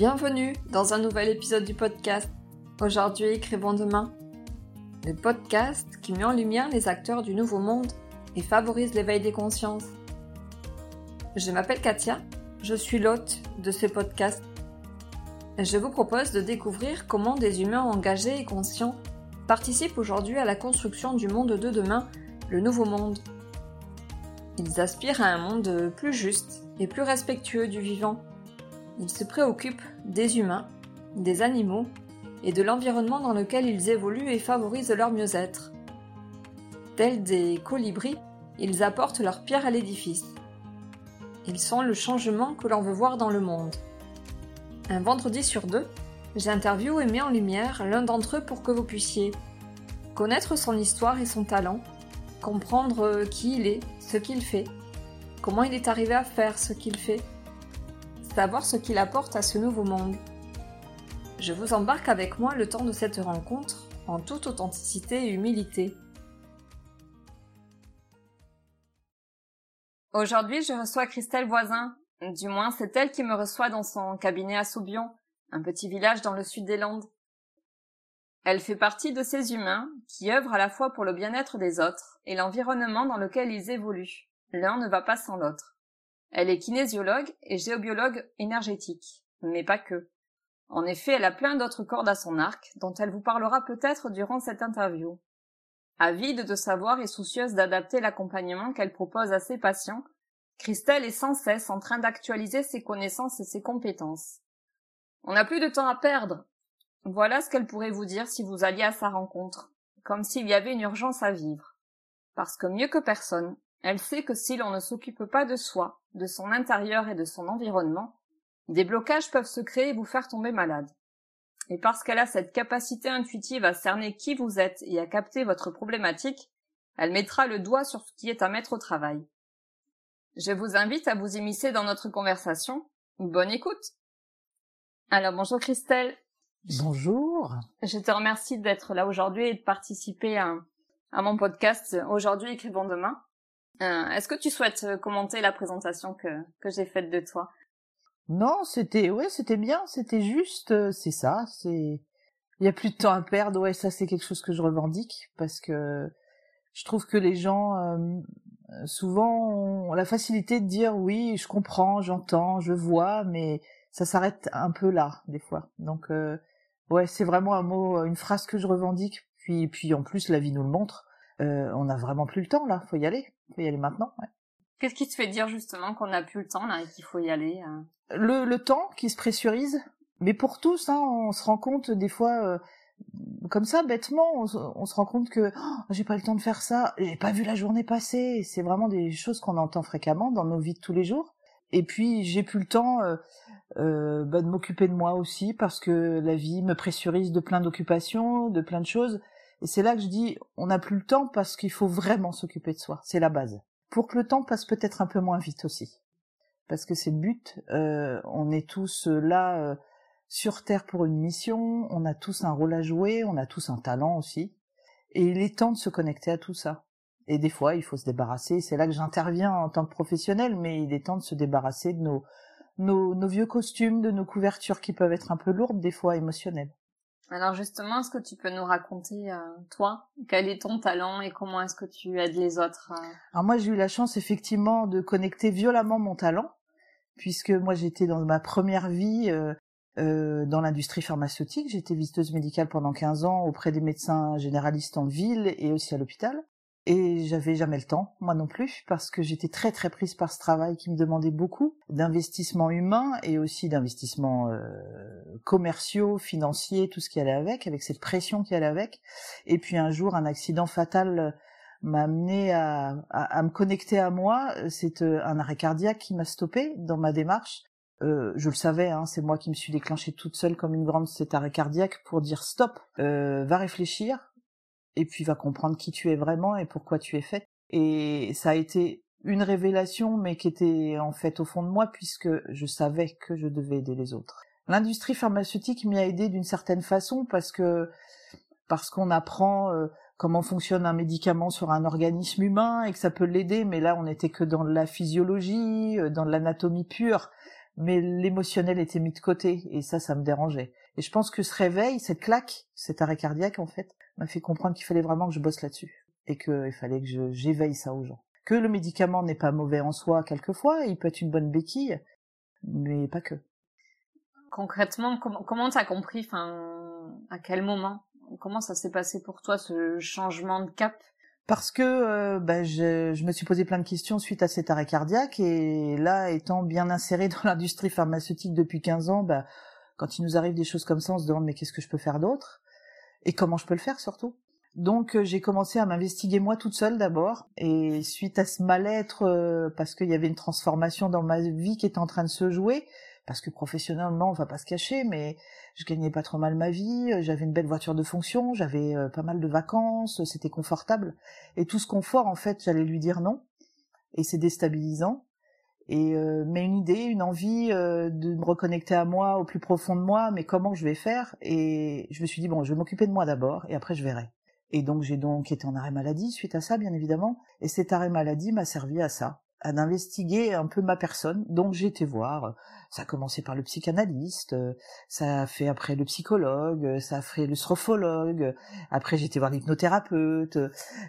Bienvenue dans un nouvel épisode du podcast. Aujourd'hui, écrivons demain. Le podcast qui met en lumière les acteurs du nouveau monde et favorise l'éveil des consciences. Je m'appelle Katia, je suis l'hôte de ce podcast. Je vous propose de découvrir comment des humains engagés et conscients participent aujourd'hui à la construction du monde de demain, le nouveau monde. Ils aspirent à un monde plus juste et plus respectueux du vivant. Ils se préoccupent des humains, des animaux et de l'environnement dans lequel ils évoluent et favorisent leur mieux-être. Tels des colibris, ils apportent leur pierre à l'édifice. Ils sont le changement que l'on veut voir dans le monde. Un vendredi sur deux, j'interviewe et mets en lumière l'un d'entre eux pour que vous puissiez connaître son histoire et son talent, comprendre qui il est, ce qu'il fait, comment il est arrivé à faire ce qu'il fait, savoir ce qu'il apporte à ce nouveau monde. Je vous embarque avec moi le temps de cette rencontre en toute authenticité et humilité. Aujourd'hui, je reçois Christelle Voisin. Du moins, c'est elle qui me reçoit dans son cabinet à Soubion, un petit village dans le sud des Landes. Elle fait partie de ces humains qui œuvrent à la fois pour le bien-être des autres et l'environnement dans lequel ils évoluent. L'un ne va pas sans l'autre. Elle est kinésiologue et géobiologue énergétique, mais pas que. En effet, elle a plein d'autres cordes à son arc, dont elle vous parlera peut-être durant cette interview. Avide de savoir et soucieuse d'adapter l'accompagnement qu'elle propose à ses patients, Christelle est sans cesse en train d'actualiser ses connaissances et ses compétences. On n'a plus de temps à perdre. Voilà ce qu'elle pourrait vous dire si vous alliez à sa rencontre, comme s'il y avait une urgence à vivre. Parce que mieux que personne, elle sait que si l'on ne s'occupe pas de soi, de son intérieur et de son environnement, des blocages peuvent se créer et vous faire tomber malade. Et parce qu'elle a cette capacité intuitive à cerner qui vous êtes et à capter votre problématique, elle mettra le doigt sur ce qui est à mettre au travail. Je vous invite à vous immiscer dans notre conversation. Bonne écoute. Alors bonjour Christelle. Bonjour. Je te remercie d'être là aujourd'hui et de participer à, à mon podcast Aujourd'hui écrivons demain. Euh, est-ce que tu souhaites euh, commenter la présentation que, que j'ai faite de toi? Non, c'était ouais, c'était bien, c'était juste, euh, c'est ça, c'est il y a plus de temps à perdre. Ouais, ça c'est quelque chose que je revendique parce que je trouve que les gens souvent ont la facilité de dire oui, je comprends, j'entends, je vois, mais ça s'arrête un peu là des fois. Donc ouais, c'est vraiment un mot, une phrase que je revendique. Puis puis en plus la vie nous le montre. On n'a vraiment plus le temps là, faut y aller faut y aller maintenant. Ouais. Qu'est-ce qui te fait dire justement qu'on n'a plus le temps là et qu'il faut y aller euh? Le, le temps qui se pressurise, mais pour tous, hein, on se rend compte des fois, euh, comme ça, bêtement, on, on, se rend compte que oh, j'ai pas le temps de faire ça, j'ai pas vu la journée passer. C'est vraiment des choses qu'on entend fréquemment dans nos vies de tous les jours. Et puis j'ai plus le temps euh, euh, bah, de m'occuper de moi aussi parce que la vie me pressurise de plein d'occupations, de plein de choses. Et c'est là que je dis, on n'a plus le temps parce qu'il faut vraiment s'occuper de soi. C'est la base. Pour que le temps passe peut-être un peu moins vite aussi. Parce que c'est le but. Euh, on est tous là euh, sur Terre pour une mission. On a tous un rôle à jouer. On a tous un talent aussi. Et il est temps de se connecter à tout ça. Et des fois, il faut se débarrasser. C'est là que j'interviens en tant que professionnel, mais il est temps de se débarrasser de nos vieux costumes, de nos couvertures qui peuvent être un peu lourdes, des fois émotionnelles. Alors justement, est-ce que tu peux nous raconter, euh, toi, quel est ton talent et comment est-ce que tu aides les autres euh? Alors moi, j'ai eu la chance effectivement de connecter violemment mon talent, puisque moi j'étais dans ma première vie euh, euh dans l'industrie pharmaceutique. J'étais visiteuse médicale pendant 15 ans auprès des médecins généralistes en ville et aussi à l'hôpital. Et j'avais jamais le temps, moi non plus, parce que j'étais très très prise par ce travail qui me demandait beaucoup d'investissements humains et aussi d'investissements euh, commerciaux, financiers, tout ce qui allait avec, avec cette pression qui allait avec. Et puis un jour, un accident fatal m'a amené à, à, me connecter à moi. C'est euh, un arrêt cardiaque qui m'a stoppé dans ma démarche. Euh, je le savais, hein, c'est moi qui me suis déclenchée toute seule comme une grande cet arrêt cardiaque pour dire stop, euh, va réfléchir, et puis va comprendre qui tu es vraiment et pourquoi tu es faite. Et ça a été une révélation, mais qui était en fait au fond de moi, puisque je savais que je devais aider les autres. L'industrie pharmaceutique m'y a aidé d'une certaine façon parce que parce qu'on apprend euh, comment fonctionne un médicament sur un organisme humain et que ça peut l'aider, mais là on n'était que dans la physiologie, euh, dans l'anatomie pure. mais l'émotionnel était mis de côté et ça, ça me dérangeait. Et je pense que ce réveil, cette claque, cet arrêt cardiaque en fait, m'a fait comprendre qu'il fallait vraiment que je bosse là-dessus et qu'il fallait que j'éveille ça aux gens. Que le médicament n'est pas mauvais en soi quelquefois, il peut être une bonne béquille, mais pas que. Concrètement, comment comment t'as compris, enfin, à quel moment, comment ça s'est passé pour toi ce changement de cap? Parce que euh, bah, je, je, me suis posé plein de questions suite à cet arrêt cardiaque et là, étant bien inséré dans l'industrie pharmaceutique depuis 15 ans, bah, quand il nous arrive des choses comme ça, on se demande mais qu'est-ce que je peux faire d'autre? Et comment je peux le faire surtout? Donc euh, j'ai commencé à m'investiguer moi toute seule d'abord et suite à ce mal-être euh, parce qu'il y avait une transformation dans ma vie qui était en train de se jouer, parce que professionnellement on va pas se cacher, mais je gagnais pas trop mal ma vie, euh, j'avais une belle voiture de fonction, j'avais euh, pas mal de vacances, c'était confortable. Et tout ce confort, en fait, j'allais lui dire non. Et c'est déstabilisant. Et euh, mais une idée, une envie de me reconnecter à moi, au plus profond de moi, mais comment je vais faire? Et je me suis dit bon, je vais m'occuper de moi d'abord, et après je verrai. Et donc j'ai donc été en arrêt maladie suite à ça, bien évidemment. Et cet arrêt maladie m'a servi à ça, à d'investiguer un peu ma personne. Donc j'ai été voir. Ça a commencé par le psychanalyste, ça a fait après le psychologue, ça a fait le strophologue. Après j'ai été voir l'hypnothérapeute.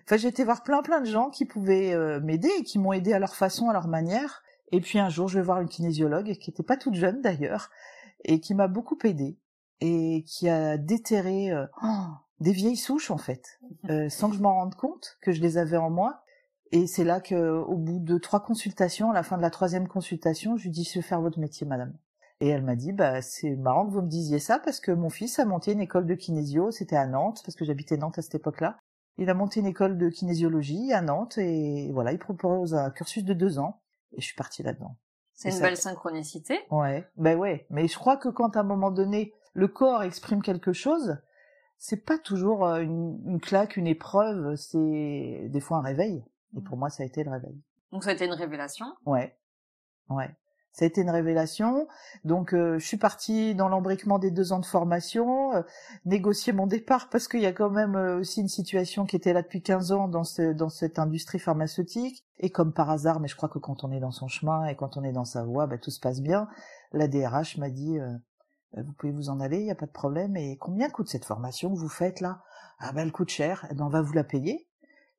Enfin j'ai été voir plein plein de gens qui pouvaient euh, m'aider et qui m'ont aidé à leur façon, à leur manière. Et puis un jour je vais voir une kinésiologue qui était pas toute jeune d'ailleurs et qui m'a beaucoup aidé et qui a déterré euh, oh, des vieilles souches en fait, euh, sans que je m'en rende compte que je les avais en moi et c'est là que, au bout de trois consultations, à la fin de la troisième consultation, je lui dis, je vais faire votre métier, madame. Et elle m'a dit, bah, c'est marrant que vous me disiez ça parce que mon fils a monté une école de kinésio, c'était à Nantes, parce que j'habitais Nantes à cette époque-là. Il a monté une école de kinésiologie à Nantes et voilà, il propose un cursus de deux ans. Et je suis partie là-dedans. C'est une belle synchronicité. Ouais, ben ouais. Mais je crois que quand à un moment donné, le corps exprime quelque chose, c'est pas toujours euh, une, une claque, une épreuve, c'est des fois un réveil. Et pour moi, ça a été le réveil. Donc ça a été une révélation Ouais, ouais. Ça a été une révélation. Donc euh, je suis partie dans l'embriquement des deux ans de formation, euh, négocier mon départ parce qu'il y a quand même euh, aussi une situation qui était là depuis 15 ans dans, ce, dans cette industrie pharmaceutique. Et comme par hasard, mais je crois que quand on est dans son chemin et quand on est dans sa voie, bah, tout se passe bien. La DRH m'a dit, vous pouvez vous en aller, il n'y a pas de problème. Et combien coûte cette formation que vous faites là? Ah ben elle coûte cher, eh ben, on va vous la payer.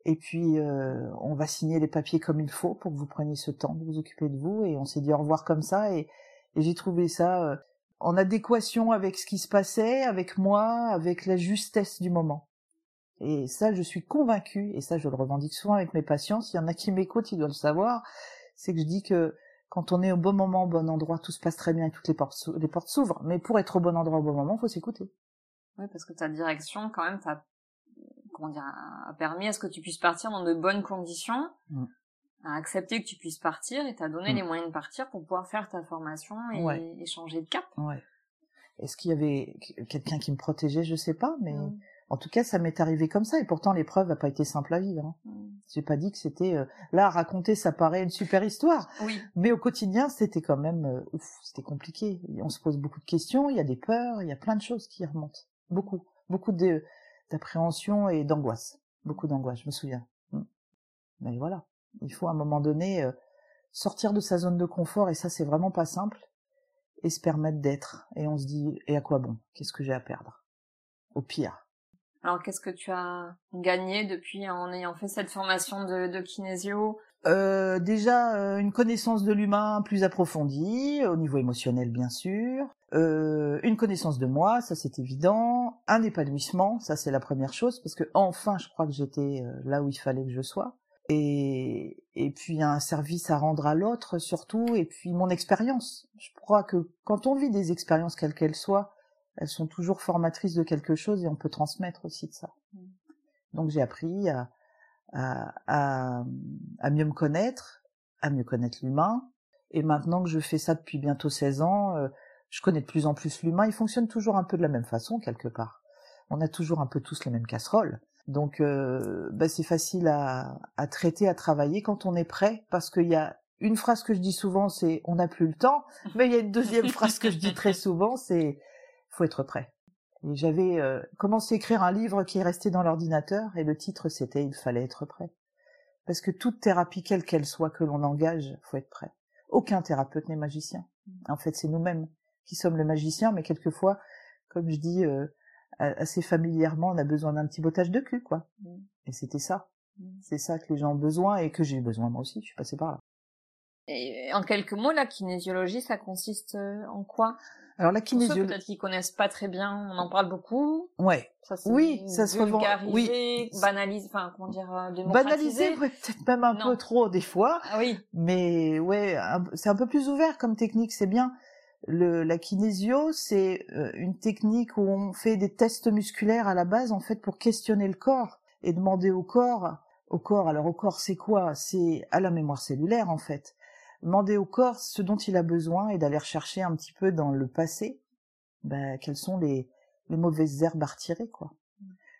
Et puis, euh, on va signer les papiers comme il faut pour que vous preniez ce temps de vous occuper de vous. Et on s'est dit au revoir comme ça. Et, j'ai trouvé ça euh, en adéquation avec ce qui se passait, avec moi, avec la justesse du moment. Et ça, je suis convaincue, et ça, je le revendique souvent avec mes patients. S'il y en a qui m'écoutent, ils doivent le savoir. C'est que je dis que quand on est au bon moment, au bon endroit, tout se passe très bien et toutes les portes, s'ouvrent. Mais pour être au bon endroit au bon moment, faut s'écouter. Oui, parce que ta direction, quand même, ça comment dire, a permis à ce que tu puisses partir dans de bonnes conditions, mm. a accepté que tu puisses partir et t'a donné mm. les moyens de partir pour pouvoir faire ta formation et, changer de cap. Ouais. Est-ce qu'il y avait quelqu'un qui me protégeait? Je sais pas, mais mm. en tout cas, ça m'est arrivé comme ça. Et pourtant, l'épreuve n'a pas été simple à vivre. Hein. J'ai pas dit que c'était euh, là à raconter, ça paraît une super histoire. Oui. Mais au quotidien, c'était quand même euh, ouf, c'était compliqué. On se pose beaucoup de questions, il y a des peurs, il y a plein de choses qui remontent, beaucoup, beaucoup de d'appréhension et d'angoisse. Beaucoup d'angoisse, je me souviens. Mm. Mais voilà, il faut à un moment donné euh, sortir de sa zone de confort et ça c'est vraiment pas simple et se permettre d'être. Et on se dit, et à quoi bon? Qu'est-ce que j'ai à perdre? Au pire. Alors qu'est-ce que tu as gagné depuis en ayant fait cette formation de, de kinésio euh, déjà euh, une connaissance de l'humain plus approfondie, au niveau émotionnel bien sûr, euh, une connaissance de moi, ça c'est évident, un épanouissement, ça c'est la première chose, parce que enfin je crois que j'étais euh, là où il fallait que je sois, et, et puis un service à rendre à l'autre surtout, et puis mon expérience. Je crois que quand on vit des expériences quelles qu'elles soient, elles sont toujours formatrices de quelque chose et on peut transmettre aussi de ça. Mmh. Donc j'ai appris à, à, à, mieux me connaître, à mieux connaître l'humain. Et maintenant que je fais ça depuis bientôt 16 ans, euh, je connais de plus en plus l'humain. Il fonctionne toujours un peu de la même façon quelque part. On a toujours un peu tous les mêmes casseroles. Donc euh, bah, c'est facile à, à traiter, à travailler quand on est prêt, parce qu'il y a une phrase que je dis souvent, c'est on n'a plus le temps, mais il y a une deuxième phrase que je dis très souvent, c'est faut être prêt. Et j'avais euh, commencé à écrire un livre qui est resté dans l'ordinateur et le titre c'était Il fallait être prêt. Parce que toute thérapie, quelle qu'elle soit que l'on engage, faut être prêt. Aucun thérapeute n'est magicien. En fait, c'est nous-mêmes qui sommes le magicien, mais quelquefois, comme je dis euh, assez familièrement, on a besoin d'un petit bottage de cul, quoi. Mm. Et c'était ça. Mm. C'est ça que les gens ont besoin et que j'ai eu besoin moi aussi. Je suis passée par là. Et en quelques mots, la kinésiologie, ça consiste euh, en quoi? Alors la kinésiologie, peut-être qu'ils connaissent pas très bien, on en parle beaucoup. Ouais. Ça, oui, ça se revend. Oui. Banaliser, enfin comment dire, euh, Banaliser, peut-être même un peu trop des fois. Ah oui. Mais ouais, c'est un peu plus ouvert comme technique, c'est bien. Le, la kinésio, c'est euh, une technique où on fait des tests musculaires à la base, en fait, pour questionner le corps et demander au corps, au corps. Alors au corps, c'est quoi? C'est à la mémoire cellulaire, en fait demander au corps ce dont il a besoin et d'aller rechercher un petit peu dans le passé ben, quelles sont les, les mauvaises herbes à retirer quoi.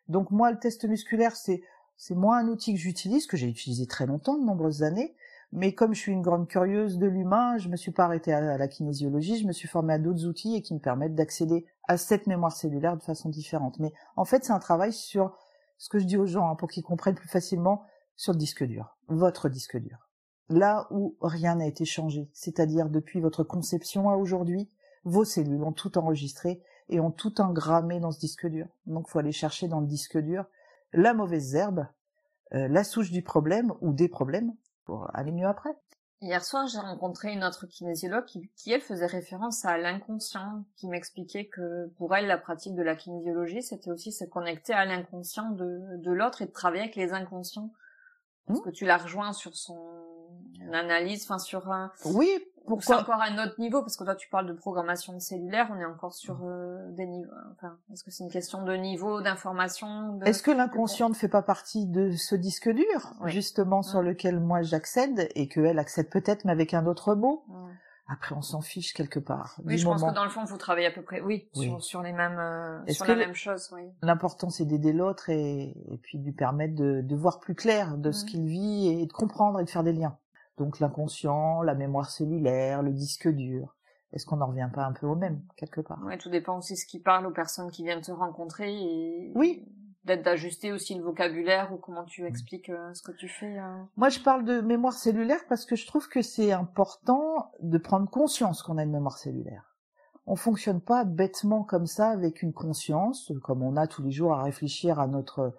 Donc moi le test musculaire c'est c'est moins un outil que j'utilise que j'ai utilisé très longtemps de nombreuses années mais comme je suis une grande curieuse de l'humain, je me suis pas arrêtée à la kinésiologie, je me suis formée à d'autres outils et qui me permettent d'accéder à cette mémoire cellulaire de façon différente. Mais en fait, c'est un travail sur ce que je dis aux gens hein, pour qu'ils comprennent plus facilement sur le disque dur, votre disque dur là où rien n'a été changé, c'est-à-dire depuis votre conception à aujourd'hui, vos cellules ont tout enregistré et ont tout engrammé dans ce disque dur. Donc faut aller chercher dans le disque dur la mauvaise herbe, euh, la souche du problème ou des problèmes pour aller mieux après. Hier soir, j'ai rencontré une autre kinésiologue qui, elle, faisait référence à l'inconscient, qui m'expliquait que pour elle, la pratique de la kinésiologie, c'était aussi se connecter à l'inconscient de, de l'autre et de travailler avec les inconscients. Est-ce mmh. que tu la rejoins sur son analyse, enfin sur un. Oui. Pourquoi C'est encore un autre niveau parce que toi tu parles de programmation cellulaire, on est encore sur mm. euh, des niveaux. Enfin, est-ce que c'est une question de niveau d'information Est-ce que l'inconscient ne fait pas partie de ce disque dur justement sur lequel moi j'accède et que elle accède peut-être mais avec un autre mot? Après, on s'en fiche quelque part. Oui, je pense que dans le fond, vous travaillez à peu près, oui, Sur, les mêmes, euh, sur la même chose. Oui. L'important, c'est d'aider l'autre et, et, puis de lui permettre de, de voir plus clair de ce qu'il vit et de comprendre et de faire des liens. Donc l'inconscient, la mémoire cellulaire, le disque dur. Est-ce qu'on n'en revient pas un peu au même quelque part? Oui, tout dépend aussi de ce qui parle aux personnes qui viennent te rencontrer et. Oui d'être d'ajuster aussi le vocabulaire ou comment tu expliques euh, ce que tu fais euh. Moi, je parle de mémoire cellulaire parce que je trouve que c'est important de prendre conscience qu'on a une mémoire cellulaire. On fonctionne pas bêtement comme ça avec une conscience, comme on a tous les jours à réfléchir à notre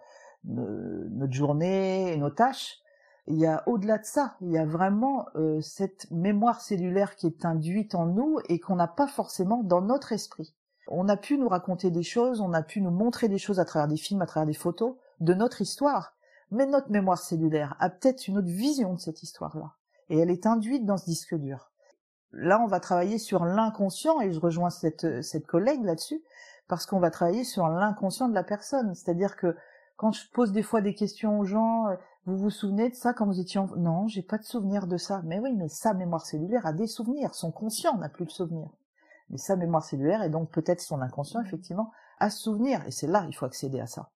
notre journée et nos tâches. Il y a au-delà de ça, il y a vraiment euh, cette mémoire cellulaire qui est induite en nous et qu'on n'a pas forcément dans notre esprit. On a pu nous raconter des choses, on a pu nous montrer des choses à travers des films, à travers des photos de notre histoire, mais notre mémoire cellulaire a peut-être une autre vision de cette histoire-là, et elle est induite dans ce disque dur. Là, on va travailler sur l'inconscient, et je rejoins cette, cette collègue là-dessus, parce qu'on va travailler sur l'inconscient de la personne. C'est-à-dire que quand je pose des fois des questions aux gens, euh, vous vous souvenez de ça quand vous étiez en... Non, j'ai pas de souvenir de ça. Mais oui, mais sa mémoire cellulaire a des souvenirs. Son conscient n'a plus de souvenirs mais sa mémoire cellulaire et donc peut-être son inconscient mmh. effectivement à se souvenir et c'est là il faut accéder à ça.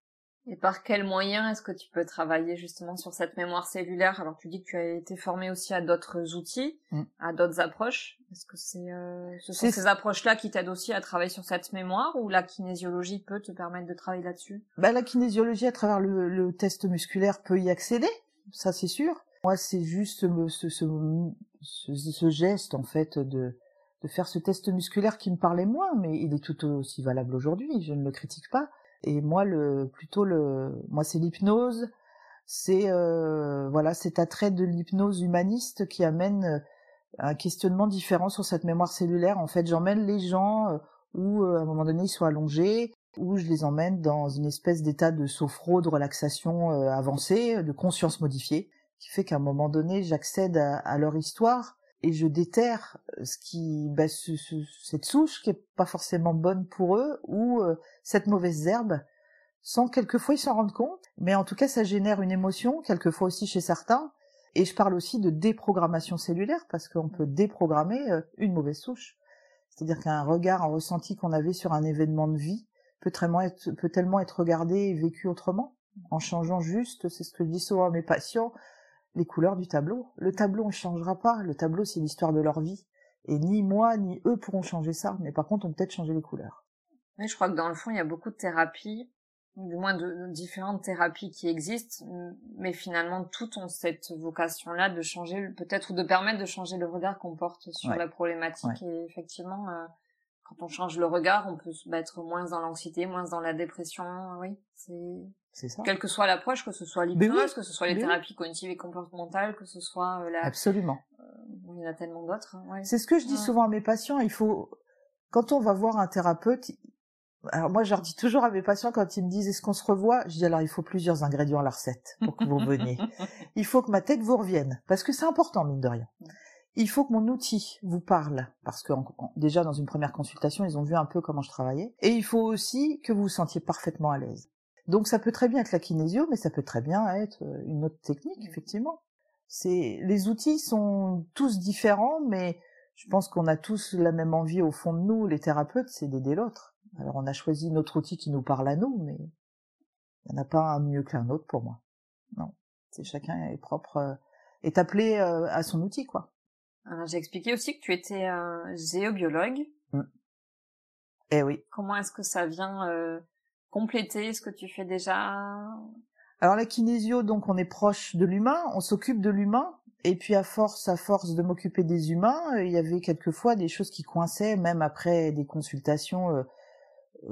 Et par quels moyens est-ce que tu peux travailler justement sur cette mémoire cellulaire? Alors tu dis que tu as été formé aussi à d'autres outils, mmh. à d'autres approches. Est-ce que c'est euh, ce sont ces approches-là qui t'aident aussi à travailler sur cette mémoire ou la kinésiologie peut te permettre de travailler là-dessus? Bah, la kinésiologie à travers le, le, test musculaire peut y accéder, ça c'est sûr. Moi c'est juste ce, ce, ce, ce geste en fait de de faire ce test musculaire qui me parlait moins, mais il est tout aussi valable aujourd'hui, je ne le critique pas. Et moi, le plutôt le, moi c'est l'hypnose, c'est euh, voilà cet attrait de l'hypnose humaniste qui amène euh, un questionnement différent sur cette mémoire cellulaire. En fait, j'emmène les gens euh, où à un moment donné ils sont allongés, où je les emmène dans une espèce d'état de sophro, de relaxation avancée, de conscience modifiée, qui fait qu'à un moment donné j'accède à leur histoire et je déterre euh, ce qui bah, ce, cette souche qui est pas forcément bonne pour eux ou euh, cette mauvaise herbe sans quelquefois ils s'en rendent compte. Mais en tout cas ça génère une émotion quelquefois aussi chez certains. Et je parle aussi de déprogrammation cellulaire parce qu'on peut déprogrammer euh, une mauvaise souche. C'est-à-dire qu'un regard un ressenti qu'on avait sur un événement de vie peut tellement être peut tellement être regardé et vécu autrement en changeant juste c'est ce que je dis souvent à mes patients les couleurs du tableau. Le tableau ne changera pas. Le tableau, c'est l'histoire de leur vie. Et ni moi, ni eux pourront changer ça. Mais par contre, on peut peut-être changer les couleurs. Oui, je crois que dans le fond, il y a beaucoup de thérapies du moins de, différentes thérapies qui existent, mais finalement toutes ont cette vocation-là de changer, peut-être de permettre de changer le regard qu'on porte sur la problématique. Et effectivement, euh, quand on change le regard, on peut se mettre moins dans l'anxiété, moins dans la dépression. Oui, c'est ça. Quelle que soit l'approche, que ce soit l'hypnose, que ce soit les thérapies cognitives et comportementales, que ce soit euh, la... Absolument. Euh, il y en a tellement d'autres. Hein, ouais. C'est ce que je dis souvent à mes patients. Il faut, quand on va voir un thérapeute, alors moi, je leur dis toujours à mes patients quand ils me disent est-ce qu'on se revoit, je dis alors il faut plusieurs ingrédients à la recette pour que vous veniez. il faut que ma tête vous revienne parce que c'est important mine de rien. Il faut que mon outil vous parle parce que déjà dans une première consultation ils ont vu un peu comment je travaillais et il faut aussi que vous vous sentiez parfaitement à l'aise. Donc ça peut très bien être la kinésio, mais ça peut très bien être euh, une autre technique effectivement. C'est les outils sont tous différents, mais je pense qu'on a tous la même envie au fond de nous, les thérapeutes, c'est d'aider l'autre. Alors on a choisi notre outil qui nous parle à nous, mais il n'y en a pas un mieux qu'un autre pour moi. Non, c'est chacun est propre, euh, est appelé euh, à son outil quoi. J'ai expliqué aussi que tu étais un géobiologue. Mm. Eh oui. Comment est-ce que ça vient euh, compléter ce que tu fais déjà? Alors la kinésio, donc on est proche de l'humain, on s'occupe de l'humain, et puis à force, à force de m'occuper des humains, il y avait quelquefois des choses qui coinçaient, même après des consultations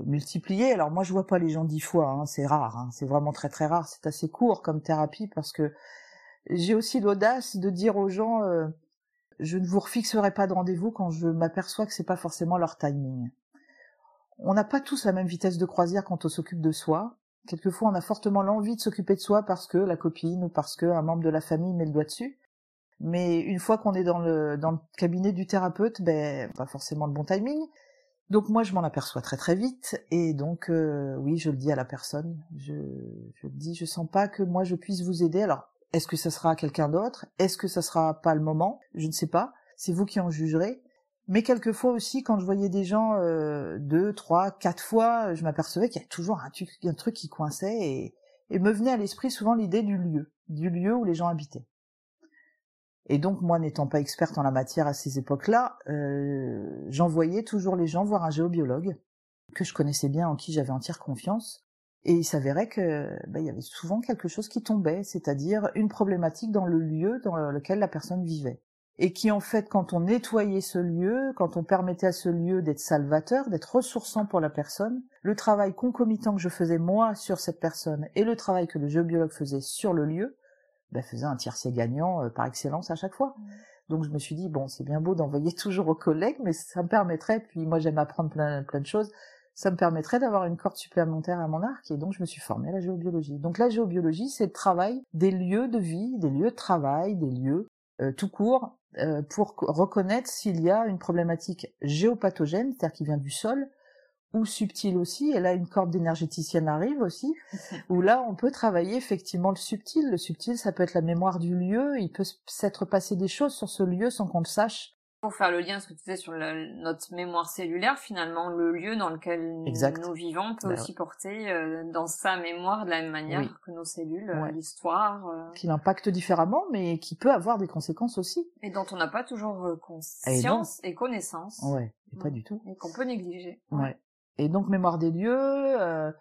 multiplié. Alors moi je vois pas les gens dix fois, hein, c'est rare, hein, c'est vraiment très très rare, c'est assez court comme thérapie parce que j'ai aussi l'audace de dire aux gens euh, je ne vous refixerai pas de rendez-vous quand je m'aperçois que c'est pas forcément leur timing. On n'a pas tous la même vitesse de croisière quand on s'occupe de soi. Quelquefois on a fortement l'envie de s'occuper de soi parce que la copine ou parce qu'un membre de la famille met le doigt dessus. Mais une fois qu'on est dans le cabinet du thérapeute, ben pas forcément le bon timing. Donc moi je m'en aperçois très très vite et donc euh, oui je le dis à la personne, je, je le dis, je sens pas que moi je puisse vous aider. Alors est-ce que ça sera quelqu'un d'autre? Est-ce que ça sera pas le moment? Je ne sais pas. C'est vous qui en jugerez. Mais quelquefois aussi, quand je voyais des gens euh, deux, trois, quatre fois, je m'apercevais qu'il y a toujours un truc, qui coinçait et, et me venait à l'esprit souvent l'idée du lieu, du lieu où les gens habitaient. Et donc moi, n'étant pas experte en la matière à ces époques-là, euh, j'envoyais toujours les gens voir un géobiologue que je connaissais bien, en qui j'avais entière confiance. Et il s'avérait que ben, il y avait souvent quelque chose qui tombait, c'est-à-dire une problématique dans le lieu dans lequel la personne vivait. Et qui en fait, quand on nettoyait ce lieu, quand on permettait à ce lieu d'être salvateur, d'être ressourçant pour la personne, le travail concomitant que je faisais moi sur cette personne et le travail que le géobiologue faisait sur le lieu, bah, faisait un tiercé gagnant euh, par excellence à chaque fois. Mmh. Donc je me suis dit bon c'est bien beau d'envoyer toujours aux collègues, mais ça me permettrait, puis moi j'aime apprendre plein plein de choses, ça me permettrait d'avoir une corde supplémentaire à mon arc et donc je me suis formée à la géobiologie. Donc la géobiologie c'est le travail des lieux de vie, des lieux de travail, des lieux euh, tout court euh, pour reconnaître s'il y a une problématique géopathogène, c'est-à-dire qui vient du sol, ou subtil aussi, et là une corde d'énergéticienne arrive aussi, où là on peut travailler effectivement le subtil. Le subtil, ça peut être la mémoire du lieu, il peut s'être passé des choses sur ce lieu sans qu'on le sache. Pour faire le lien, ce que tu disais sur notre mémoire cellulaire, finalement, le lieu dans lequel nous vivons peut ben aussi porter euh, dans sa mémoire de la même manière que nos cellules, euh, l'histoire. Euh. Qui l'impacte différemment, mais qui peut avoir des conséquences aussi. Et dont on n'a pas toujours conscience et, connaissance. Ouais, pas du tout. Et qu'on peut négliger. Ouais. Et donc mémoire des lieux, euh,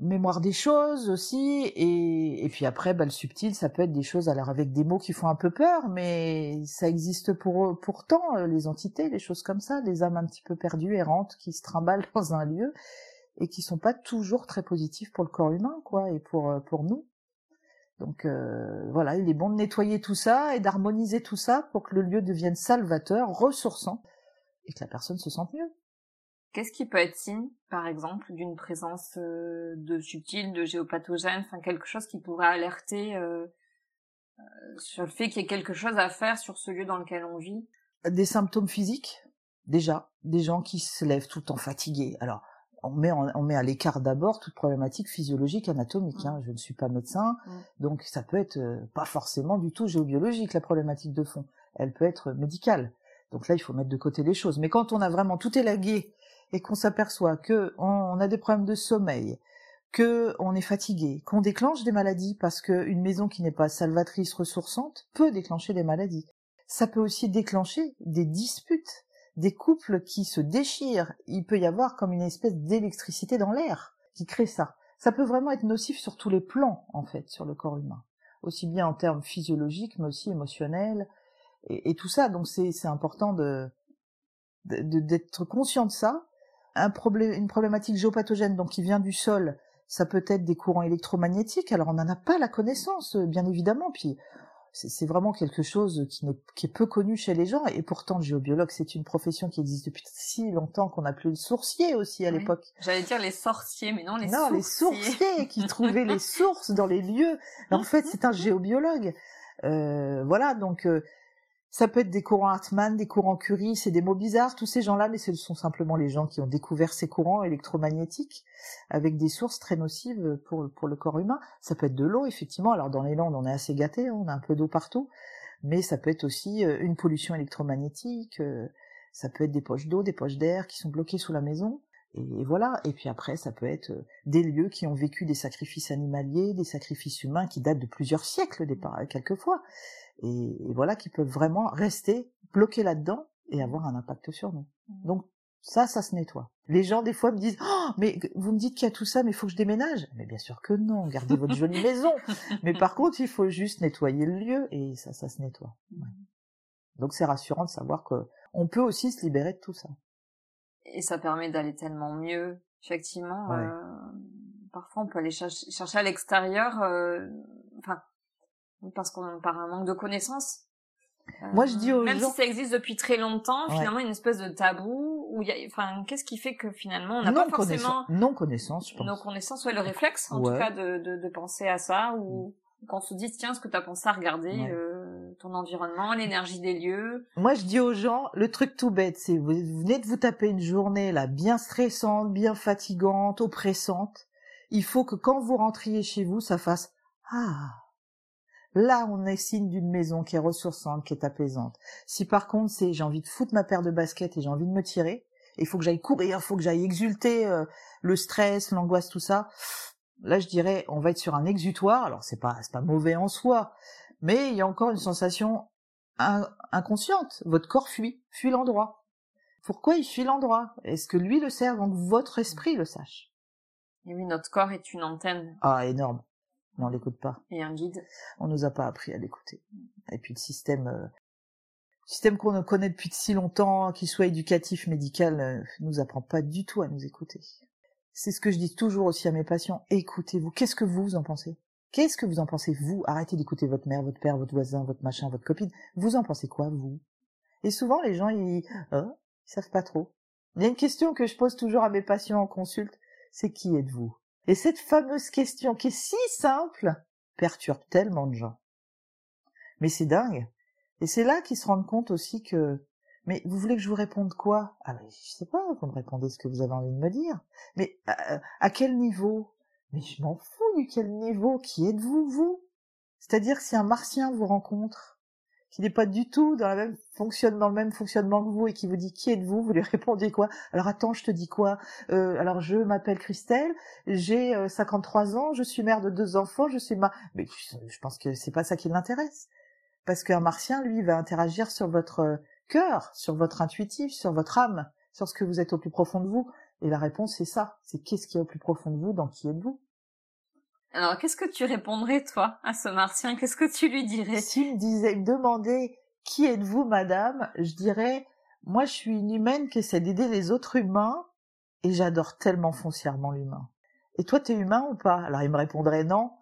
mémoire des choses aussi, et, et puis après, bah, le subtil, ça peut être des choses alors avec des mots qui font un peu peur, mais ça existe pour pourtant euh, les entités, les choses comme ça, des âmes un petit peu perdues, errantes, qui se trimballent dans un lieu et qui sont pas toujours très positifs pour le corps humain, quoi, et pour euh, pour nous. Donc euh, voilà, il est bon de nettoyer tout ça et d'harmoniser tout ça pour que le lieu devienne salvateur, ressourçant, et que la personne se sente mieux. Qu'est-ce qui peut être signe, par exemple, d'une présence euh, de subtil, de géopathogène, enfin quelque chose qui pourrait alerter euh, euh, sur le fait qu'il y ait quelque chose à faire sur ce lieu dans lequel on vit? Des symptômes physiques, déjà, des gens qui se lèvent tout le temps fatigués. Alors, on met, on met à l'écart d'abord toute problématique physiologique, anatomique. Hein. Je ne suis pas médecin, donc ça peut être pas forcément du tout géobiologique la problématique de fond. Elle peut être médicale. Donc là, il faut mettre de côté les choses. Mais quand on a vraiment tout élagué et qu'on s'aperçoit que on a des problèmes de sommeil, que on est fatigué, qu'on déclenche des maladies parce qu'une maison qui n'est pas salvatrice, ressourçante, peut déclencher des maladies. Ça peut aussi déclencher des disputes, des couples qui se déchirent. Il peut y avoir comme une espèce d'électricité dans l'air qui crée ça. ça peut vraiment être nocif sur tous les plans, en fait, sur le corps humain. Aussi bien en termes physiologiques, mais aussi émotionnels, et, tout ça. Donc c'est important de d'être conscient de ça. Un problème, une problématique géopathogène, donc qui vient du sol, ça peut être des courants électromagnétiques. Alors on n'en a pas la connaissance, bien évidemment. Puis c'est vraiment quelque chose qui, est, qui est peu connu chez les gens. Et pourtant, le géobiologue, c'est une profession qui existe depuis si longtemps qu'on appelait le sourcier aussi à l'époque. J'allais dire les sorciers, mais non, les non, les sourciers qui trouvaient les sources dans les lieux. En fait, c'est un géobiologue. Euh, voilà, donc euh, ça peut être des courants Hartmann, des courants Curie, c'est des mots bizarres, tous ces gens-là, mais ce sont simplement les gens qui ont découvert ces courants électromagnétiques avec des sources très nocives pour, pour le corps humain. Ça peut être de l'eau, effectivement. Alors dans les Landes, on est assez gâtés, hein, on a un peu d'eau partout, mais ça peut être aussi euh, une pollution électromagnétique, euh, ça peut être des poches d'eau, des poches d'air qui sont bloquées sous la maison. Et voilà. Et puis après, ça peut être euh, des lieux qui ont vécu des sacrifices animaliers, des sacrifices humains qui datent de plusieurs siècles, quelquefois et, voilà qui peuvent vraiment rester bloqués là-dedans et avoir un impact sur nous. Mmh. Donc ça, ça se nettoie. Les gens des fois me disent oh, mais vous me dites qu'il y a tout ça, mais il faut que je déménage. Mais bien sûr que non, gardez votre jolie maison. Mais par contre, il faut juste nettoyer le lieu et ça, ça se nettoie. Mmh. Donc c'est rassurant de savoir que on peut aussi se libérer de tout ça. Et ça permet d'aller tellement mieux. Effectivement, euh, parfois on peut aller chercher, à l'extérieur. Euh, enfin, parce qu'on par un manque de connaissances. Moi, je dis aux même si ça existe depuis très longtemps, finalement, une espèce de tabou où il y a, enfin, qu'est-ce qui fait que finalement, on n'a pas forcément non connaissance, je pense. Non connaissance, ouais, le réflexe, en tout cas, de, de, de, penser à ça ou mm. qu'on se dit tiens, ce que tu as pensé à regarder euh, ton environnement, l'énergie des lieux. Moi, je dis aux gens, le truc tout bête, c'est vous venez de vous taper une journée là, bien stressante, bien fatigante, oppressante. Il faut que quand vous rentriez chez vous, ça fasse ah Là, on est signe d'une maison qui est ressourçante, qui est apaisante. Si par contre c'est j'ai envie de foutre ma paire de baskets et j'ai envie de me tirer, il faut que j'aille courir, il faut que j'aille exulter euh, le stress, l'angoisse, tout ça. Là, je dirais, on va être sur un exutoire. Alors c'est pas c'est pas mauvais en soi, mais il y a encore une sensation inconsciente. Votre corps fuit, fuit l'endroit. Pourquoi il fuit l'endroit? Est-ce que lui le sert? Donc votre esprit le sache. Et oui, notre corps est une antenne. Ah, énorme on l'écoute pas. Et un guide. On nous a pas appris à l'écouter. Et puis le système, euh, système qu'on connaît depuis si longtemps, qu'il soit éducatif, médical, euh, nous apprend pas du tout à nous écouter. C'est ce que je dis toujours aussi à mes patients. Écoutez-vous. Qu'est-ce que vous en pensez? Qu'est-ce que vous en pensez vous? Arrêtez d'écouter votre mère, votre père, votre voisin, votre machin, votre copine. Vous en pensez quoi vous? Et souvent les gens ils, oh, ils savent pas trop. Il y a une question que je pose toujours à mes patients en consulte, c'est qui êtes-vous? Et cette fameuse question qui est si simple perturbe tellement de gens. Mais c'est dingue. Et c'est là qu'ils se rendent compte aussi que mais vous voulez que je vous réponde quoi? Ah mais je sais pas, vous me répondez ce que vous avez envie de me dire. Mais à, à quel niveau? Mais je m'en fous du quel niveau. Qui êtes-vous, vous? C'est-à-dire si un martien vous rencontre qui n'est pas du tout dans, la même fonctionne, le même fonctionnement que vous et qui vous dit qui êtes-vous, vous lui répondez quoi? Alors attends, je te dis quoi? Euh, Alors je m'appelle Christelle, j'ai 53 euh, ans, je suis mère de deux enfants, je suis ma... Mais je pense que c'est pas ça qui l'intéresse. Parce qu'un martien, lui, va interagir sur votre euh, cœur, sur votre intuitif, sur votre âme, sur ce que vous êtes au plus profond de vous. Et la réponse, c'est ça. C'est qu'est-ce qui est au plus profond de vous, dans qui êtes-vous? Alors, qu'est-ce que tu répondrais, toi, à ce martien? Qu'est-ce que tu lui dirais? S'il me disait, me demandait qui êtes-vous, madame? Je dirais, moi, je suis une humaine qui essaie d'aider les autres humains et j'adore tellement foncièrement l'humain. Et toi, t'es humain ou pas? Alors, il me répondrait non.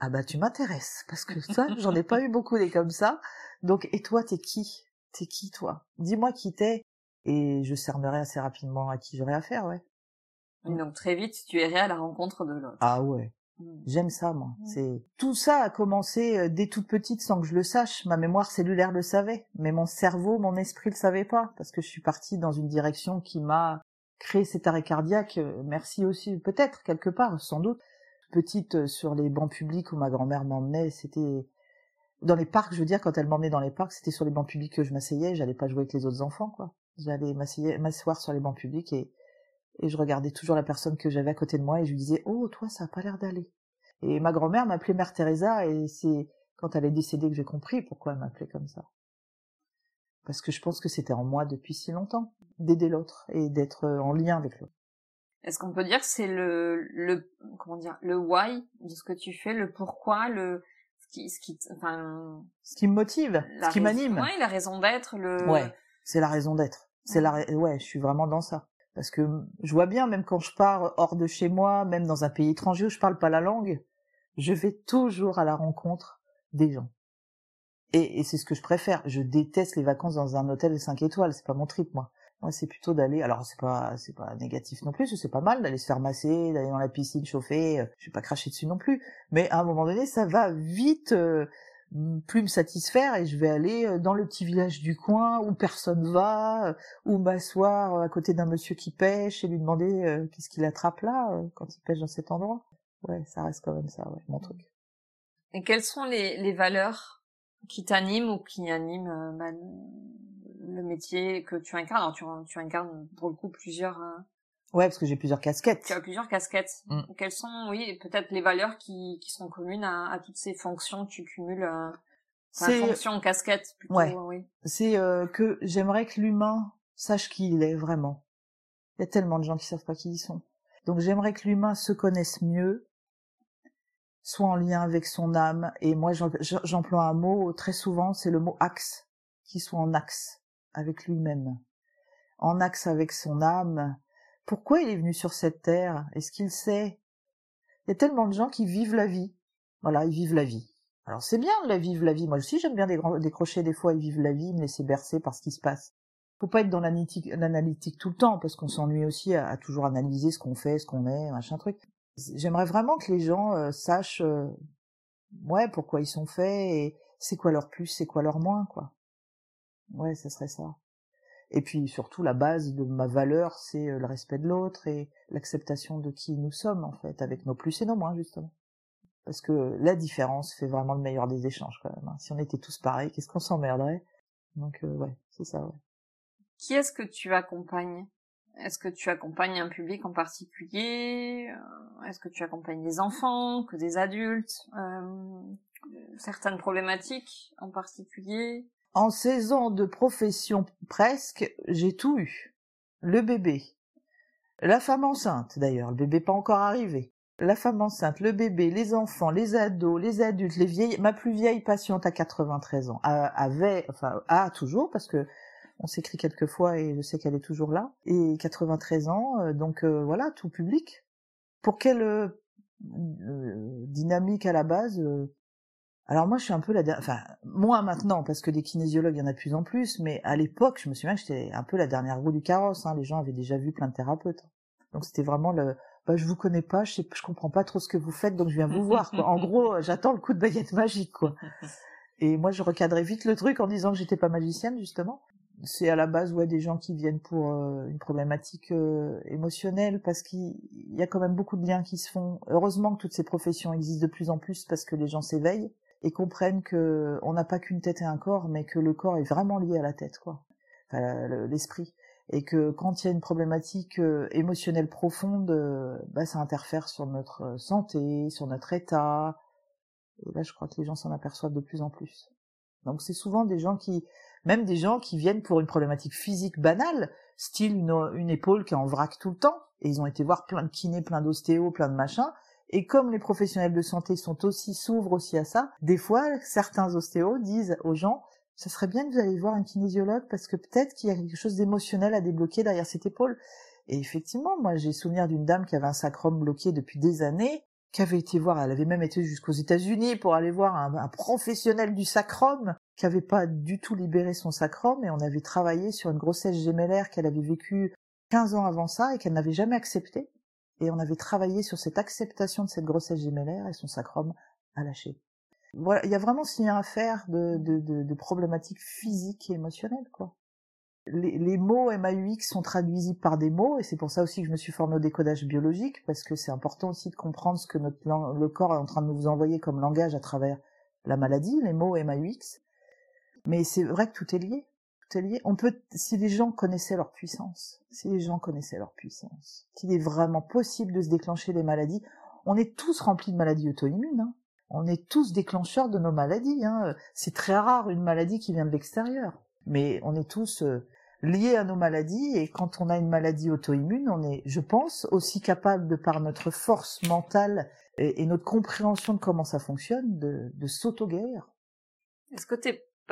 Ah bah, tu m'intéresses parce que ça, j'en ai pas eu beaucoup des comme ça. Donc, et toi, t'es qui? T'es qui, toi? Dis-moi qui t'es et je cernerai assez rapidement à qui j'aurais affaire, ouais. donc très vite, tu irais à la rencontre de l'autre. Ah ouais. Mmh. J'aime ça, moi. Mmh. C'est tout ça a commencé euh, dès toute petite sans que je le sache. Ma mémoire cellulaire le savait, mais mon cerveau, mon esprit le savait pas parce que je suis partie dans une direction qui m'a créé cet arrêt cardiaque. Euh, merci aussi, peut-être quelque part, sans doute. Petite euh, sur les bancs publics où ma grand-mère m'emmenait, c'était dans les parcs. Je veux dire, quand elle m'emmenait dans les parcs, c'était sur les bancs publics que je m'asseyais. J'allais pas jouer avec les autres enfants, quoi. J'allais m'asseoir sur les bancs publics et et je regardais toujours la personne que j'avais à côté de moi et je lui disais oh toi ça a pas l'air d'aller et ma grand-mère m'appelait mère Teresa et c'est quand elle est décédée que j'ai compris pourquoi elle m'appelait comme ça parce que je pense que c'était en moi depuis si longtemps d'aider l'autre et d'être en lien avec l'autre Est-ce qu'on peut dire que c'est le, le, comment dire, le why de ce que tu fais, le pourquoi, le, ce qui, ce qui, enfin, ce qui me motive, ce qui m'anime. Ouais, la raison d'être, le. Ouais, c'est la raison d'être. C'est la, ouais, je suis vraiment dans ça. Parce que je vois bien, même quand je pars hors de chez moi, même dans un pays étranger où je parle pas la langue, je vais toujours à la rencontre des gens. Et, et c'est ce que je préfère. Je déteste les vacances dans un hôtel de 5 étoiles. C'est pas mon trip, moi. Moi, c'est plutôt d'aller. Alors, c'est pas, c'est pas négatif non plus. C'est pas mal d'aller se faire masser, d'aller dans la piscine chauffée. Euh, je vais pas cracher dessus non plus. Mais à un moment donné, ça va vite euh, plus me satisfaire et je vais aller euh, dans le petit village du coin où personne va, ou m'asseoir à côté d'un monsieur qui pêche et lui demander qu'est-ce qu'il attrape là quand il pêche dans cet endroit. Ouais, ça reste quand même ça, ouais, mon truc. Et quelles sont les, les valeurs qui t'animent ou qui animent le métier que tu incarnes? Alors, tu, tu incarnes pour le coup plusieurs. Euh, ouais, parce que j'ai plusieurs casquettes. Tu as plusieurs casquettes. Mm. Quelles sont, oui, peut-être les valeurs qui, qui sont communes à, à toutes ces fonctions que tu cumules euh, C'est fonction, casquette plutôt. Ouais. Oui. C'est euh, que j'aimerais que l'humain sache qui il est vraiment. Il y a tellement de gens qui savent pas qui ils sont. Donc j'aimerais que l'humain se connaisse mieux, soit en lien avec son âme. Et moi, j'emploie un mot très souvent, c'est le mot axe, qui soit en axe avec lui-même, en axe avec son âme. Pourquoi il est venu sur cette terre? Est-ce qu'il sait? Il y a tellement de gens qui vivent la vie. Voilà, ils vivent la vie. Alors c'est bien de la vivre la vie. Moi aussi j'aime bien décrocher des fois et vivre la vie, me laisser bercer par ce qui se passe. Faut pas être dans l'analytique tout le temps parce qu'on s'ennuie aussi à, toujours analyser ce qu'on fait, ce qu'on est, machin truc. J'aimerais vraiment que les gens euh, sachent, euh, ouais, pourquoi ils sont faits et c'est quoi leur plus, c'est quoi leur moins, quoi. Ouais, ce serait ça. Et puis surtout la base de ma valeur, c'est euh, le respect de l'autre et l'acceptation de qui nous sommes en fait, avec nos plus et nos moins justement. Parce que la différence fait vraiment le meilleur des échanges quand même. Hein. Si on était tous pareils, qu'est-ce qu'on s'emmerderait? Donc euh, ouais, c'est ça. Ouais. Qui est-ce que tu accompagnes? Est-ce que tu accompagnes un public en particulier? Euh, Est-ce que tu accompagnes des enfants, que des adultes? Certaines problématiques en particulier? En 16 ans de profession presque, j'ai tout eu. Le bébé. La femme enceinte, d'ailleurs, le bébé pas encore arrivé. La femme enceinte, le bébé, les enfants, les ados, les adultes, les vieilles. Ma plus vieille patiente à 93 ans avait, enfin, a toujours, parce que on s'écrit quelques fois et je sais qu'elle est toujours là. Et 93 ans, euh, donc euh, voilà, tout public. Pour quelle euh, dynamique à la base alors moi, je suis un peu la, enfin moi maintenant parce que des kinésiologues, il y en a de plus en plus, mais à l'époque, je me souviens que j'étais un peu la dernière roue du carrosse. Hein. Les gens avaient déjà vu plein de thérapeutes, donc c'était vraiment le, bah je vous connais pas, je sais, je comprends pas trop ce que vous faites, donc je viens vous voir. Quoi. En gros, j'attends le coup de baguette magique, quoi. Et moi, je recadrais vite le truc en disant que j'étais pas magicienne justement. C'est à la base ouais des gens qui viennent pour euh, une problématique euh, émotionnelle parce qu'il y a quand même beaucoup de liens qui se font. Heureusement que toutes ces professions existent de plus en plus parce que les gens s'éveillent et comprennent que on n'a pas qu'une tête et un corps, mais que le corps est vraiment lié à la tête, quoi, enfin, l'esprit, et que quand il y a une problématique euh, émotionnelle profonde, euh, bah, ça interfère sur notre euh, santé, sur notre état. Et là, je crois que les gens s'en aperçoivent de plus en plus. Donc c'est souvent des gens qui, même des gens qui viennent pour une problématique physique banale, style une, une épaule qui est en vrac tout le temps, et ils ont été voir plein de kinés, plein d'ostéos, plein de machins, et comme les professionnels de santé sont aussi s'ouvrent aussi à ça, des fois certains ostéos disent aux gens ça serait bien que vous alliez voir un kinésiologue parce que peut-être qu'il y a quelque chose d'émotionnel à débloquer derrière cette épaule. Et effectivement, moi j'ai souvenir d'une dame qui avait un sacrum bloqué depuis des années, qui avait été voir, elle avait même été jusqu'aux États-Unis pour aller voir un, professionnel du sacrum qui avait pas du tout libéré son sacrum et on avait travaillé sur une grossesse gémellaire qu'elle avait vécue 15 ans avant ça et qu'elle n'avait jamais acceptée et on avait travaillé sur cette acceptation de cette grossesse gémellaire et son sacrum a lâché. Voilà, il y a vraiment ce lien à faire de, problématiques physiques et émotionnelles, quoi. Les, les, mots MAUX sont traduisibles par des mots, et c'est pour ça aussi que je me suis formée au décodage biologique, parce que c'est important aussi de comprendre ce que notre, le corps est en train de nous envoyer comme langage à travers la maladie, les mots MAUX. Mais c'est vrai que tout est lié on peut, si les gens connaissaient leur puissance, si les gens connaissaient leur puissance, qu'il est vraiment possible de se déclencher des maladies, on est tous remplis de maladies auto-immunes, hein. on est tous déclencheurs de nos maladies, hein. c'est très rare une maladie qui vient de l'extérieur, mais on est tous, euh, liées à nos maladies. Et quand on a une maladie auto-immune, on est, je pense, aussi capable, de par notre force mentale et, notre compréhension de comment ça fonctionne, de, de s'auto-guérir. Est-ce que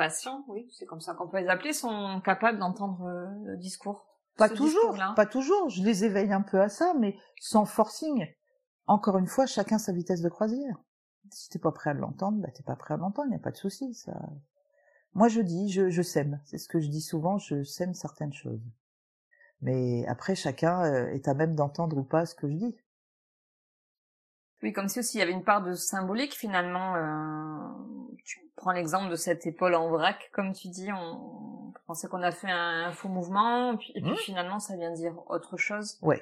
patients, oui, c'est comme ça qu'on peut les appeler, sont capables d'entendre euh, le discours Pas toujours, pas toujours. Je les éveille un peu à ça, mais sans forcing. Encore une fois, chacun sa vitesse de croisière. Si t'es pas prêt à l'entendre, bah t'es pas prêt à l'entendre, il n'y a pas de souci. Ça, moi, je dis, je, je sème. C'est ce que je dis souvent, je sème certaines choses. Mais après, chacun euh, est à même d'entendre ou pas ce que je dis. Oui, comme si aussi il y avait une part de symbolique finalement. Euh, tu prends l'exemple de cette épaule en vrac, comme tu dis, on pensait qu'on a fait un, faux mouvement, et puis, mmh. finalement ça vient dire autre chose. Ouais.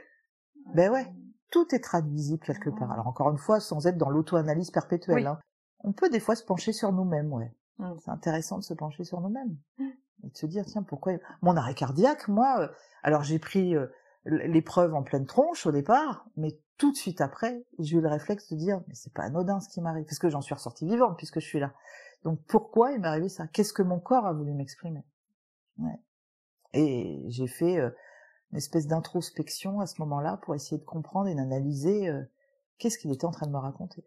ben ouais, tout est traduisible quelque part. Alors encore une fois, sans être dans l'auto-analyse perpétuelle. Hein. On peut des fois se pencher sur nous-mêmes, ouais. Mmh. C'est intéressant de se pencher sur nous-mêmes mmh. et de se dire tiens pourquoi mon arrêt cardiaque moi euh, alors j'ai pris euh, l'épreuve en pleine tronche au départ mais tout de suite après j'ai eu le réflexe de dire mais c'est pas anodin ce qui m'arrive parce que j'en suis ressortie vivante puisque je suis là. Donc pourquoi il m'est arrivé ça? Qu'est-ce que mon corps a voulu m'exprimer? Ouais. et j'ai fait euh, une espèce d'introspection à ce moment-là pour essayer de comprendre et d'analyser qu'est-ce qu'il était en train de me raconter.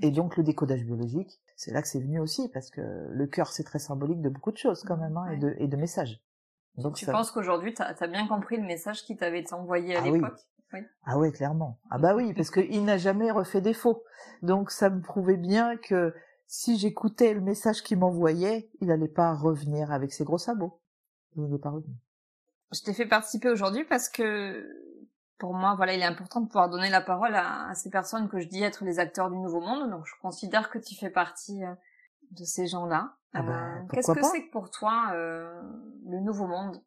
Et donc le décodage biologique, c'est là que c'est venu aussi, parce que le cœur, c'est très symbolique de beaucoup de choses quand même, hein, et, de, et de messages. Donc tu penses qu'aujourd'hui, tu as, bien compris le message qui t'avait été envoyé à ah l'époque? Oui. Ah oui, clairement. Ah bah oui, parce qu'il n'a jamais refait défaut. Donc ça me prouvait bien que si j'écoutais le message qu'il m'envoyait, il n'allait pas revenir avec ses gros sabots. Il n'allait pas revenir. Je t'ai fait participer aujourd'hui parce que pour moi, voilà, il est important de pouvoir donner la parole à, ces personnes que je dis être les acteurs du nouveau monde. Donc, je considère que tu fais partie euh, de ces gens-là. Ah bah, euh, Qu'est-ce que c'est que pour toi euh, le nouveau monde?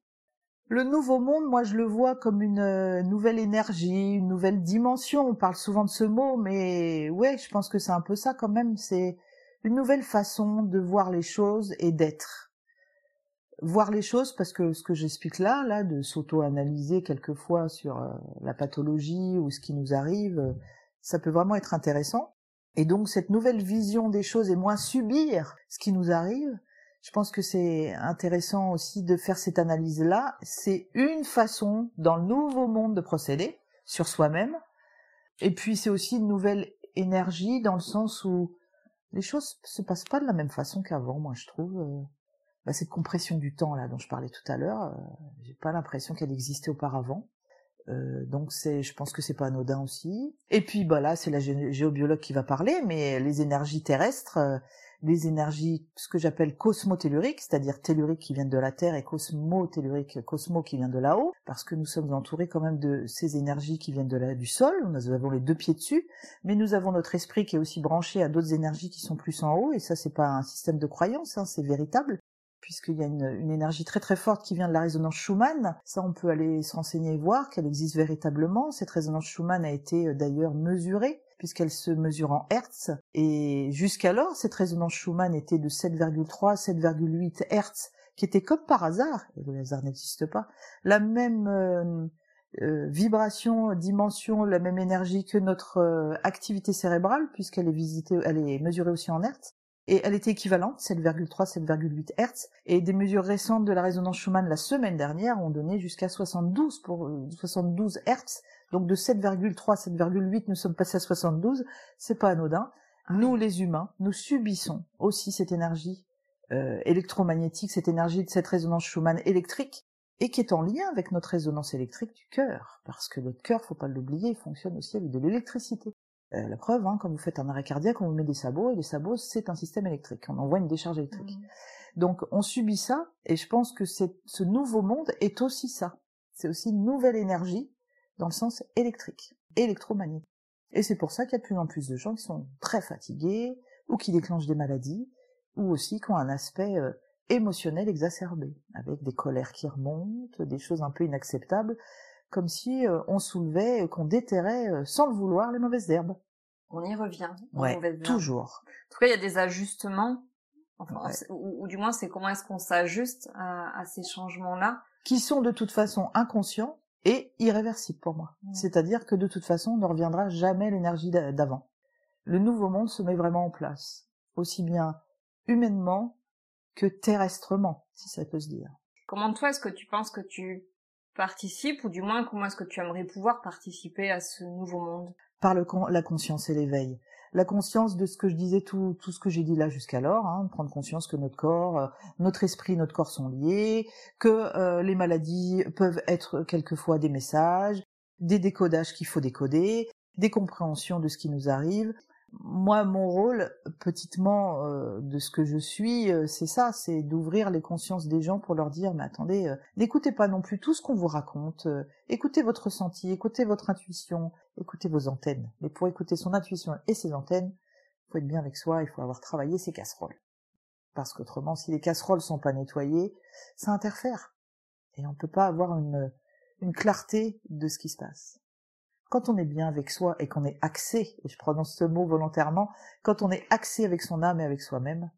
Le nouveau monde, moi, je le vois comme une nouvelle énergie, une nouvelle dimension. On parle souvent de ce mot, mais ouais, je pense que c'est un peu ça quand même. C'est une nouvelle façon de voir les choses et d'être voir les choses parce que ce que j'explique là, là, de s'auto-analyser quelquefois sur euh, la pathologie ou ce qui nous arrive, euh, ça peut vraiment être intéressant. Et donc cette nouvelle vision des choses et moins subir ce qui nous arrive, je pense que c'est intéressant aussi de faire cette analyse-là. C'est une façon dans le nouveau monde de procéder sur soi-même. Et puis c'est aussi une nouvelle énergie dans le sens où les choses se passent pas de la même façon qu'avant, moi je trouve. Euh bah, cette compression du temps là dont je parlais tout à l'heure, euh, j'ai pas l'impression qu'elle existait auparavant. Euh, donc c'est, je pense que c'est pas anodin aussi. Et puis bah là c'est la géobiologue qui va parler, mais les énergies terrestres, euh, les énergies ce que j'appelle cosmotelluriques, c'est-à-dire telluriques qui viennent de la Terre et cosmotelluriques, cosmo qui vient de là-haut, parce que nous sommes entourés quand même de ces énergies qui viennent de la, du sol. Nous avons les deux pieds dessus, mais nous avons notre esprit qui est aussi branché à d'autres énergies qui sont plus en haut. Et ça c'est pas un système de croyance, hein, c'est véritable puisqu'il y a une, énergie très très forte qui vient de la résonance Schumann. Ça, on peut aller se renseigner et voir qu'elle existe véritablement. Cette résonance Schumann a été euh, d'ailleurs mesurée puisqu'elle se mesure en Hertz. Et jusqu'alors, cette résonance Schumann était de 7,3, 7,8 Hertz, qui était comme par hasard, et le hasard n'existe pas, la même euh, euh, vibration, dimension, la même énergie que notre activité cérébrale, puisqu'elle est visitée, elle est mesurée aussi en Hertz et elle était équivalente, 7,3, 7,8 Hz, et des mesures récentes de la résonance Schumann la semaine dernière ont donné jusqu'à 72 pour 72 euh, Hz, donc de 7,3, 7,8 nous sommes passés à 72, c'est pas anodin. Ah nous les humains, nous subissons aussi cette énergie euh, électromagnétique, cette énergie de cette résonance Schumann électrique, et qui est en lien avec notre résonance électrique du cœur, parce que notre cœur, faut pas l'oublier, fonctionne aussi avec de l'électricité. Euh, la preuve, hein, quand vous faites un arrêt cardiaque, on vous met des sabots, et les sabots, c'est un système électrique. On envoie une décharge électrique. Mmh. Donc, on subit ça, et je pense que ce nouveau monde est aussi ça. C'est aussi une nouvelle énergie, dans le sens électrique, électromagnétique. Et c'est pour ça qu'il y a de plus en plus de gens qui sont très fatigués, ou qui déclenchent des maladies, ou aussi qui ont un aspect euh, émotionnel exacerbé, avec des colères qui remontent, des choses un peu inacceptables, comme si euh, on soulevait, qu'on déterrait euh, sans le vouloir les mauvaises herbes. On y revient. Ouais, toujours. En tout cas, il y a des ajustements, enfin, ou, du moins c'est comment est-ce qu'on s'ajuste à, ces changements-là. Qui sont de toute façon inconscients et irréversibles pour moi. C'est-à-dire que de toute façon, on ne reviendra jamais l'énergie d'avant. Le nouveau monde se met vraiment en place, aussi bien humainement que terrestrement, si ça peut se dire Comment toi, est-ce que tu penses que tu participes, ou du moins comment est-ce que tu aimerais pouvoir participer à ce nouveau monde? Par la conscience et l'éveil. La conscience de ce que je disais, tout, tout ce que j'ai dit là jusqu'alors, hein, prendre conscience que notre corps, euh, notre esprit, notre corps sont liés, que euh, les maladies peuvent être quelquefois des messages, des décodages qu'il faut décoder, des compréhensions de ce qui nous arrive, moi, mon rôle, petitement, euh, de ce que je suis, euh, c'est ça, c'est d'ouvrir les consciences des gens pour leur dire, mais attendez, euh, n'écoutez pas non plus tout ce qu'on vous raconte, écoutez votre ressenti, écoutez votre intuition, écoutez vos antennes. Mais pour écouter son intuition et ses antennes, il faut être bien avec soi, il faut avoir travaillé ses casseroles. Parce qu'autrement, si les casseroles sont pas nettoyées, ça interfère. Et on ne peut pas avoir une, une clarté de ce qui se passe quand on est bien avec soi et qu'on est axé, et je prononce ce mot volontairement, quand on est axé avec son âme et avec soi-même,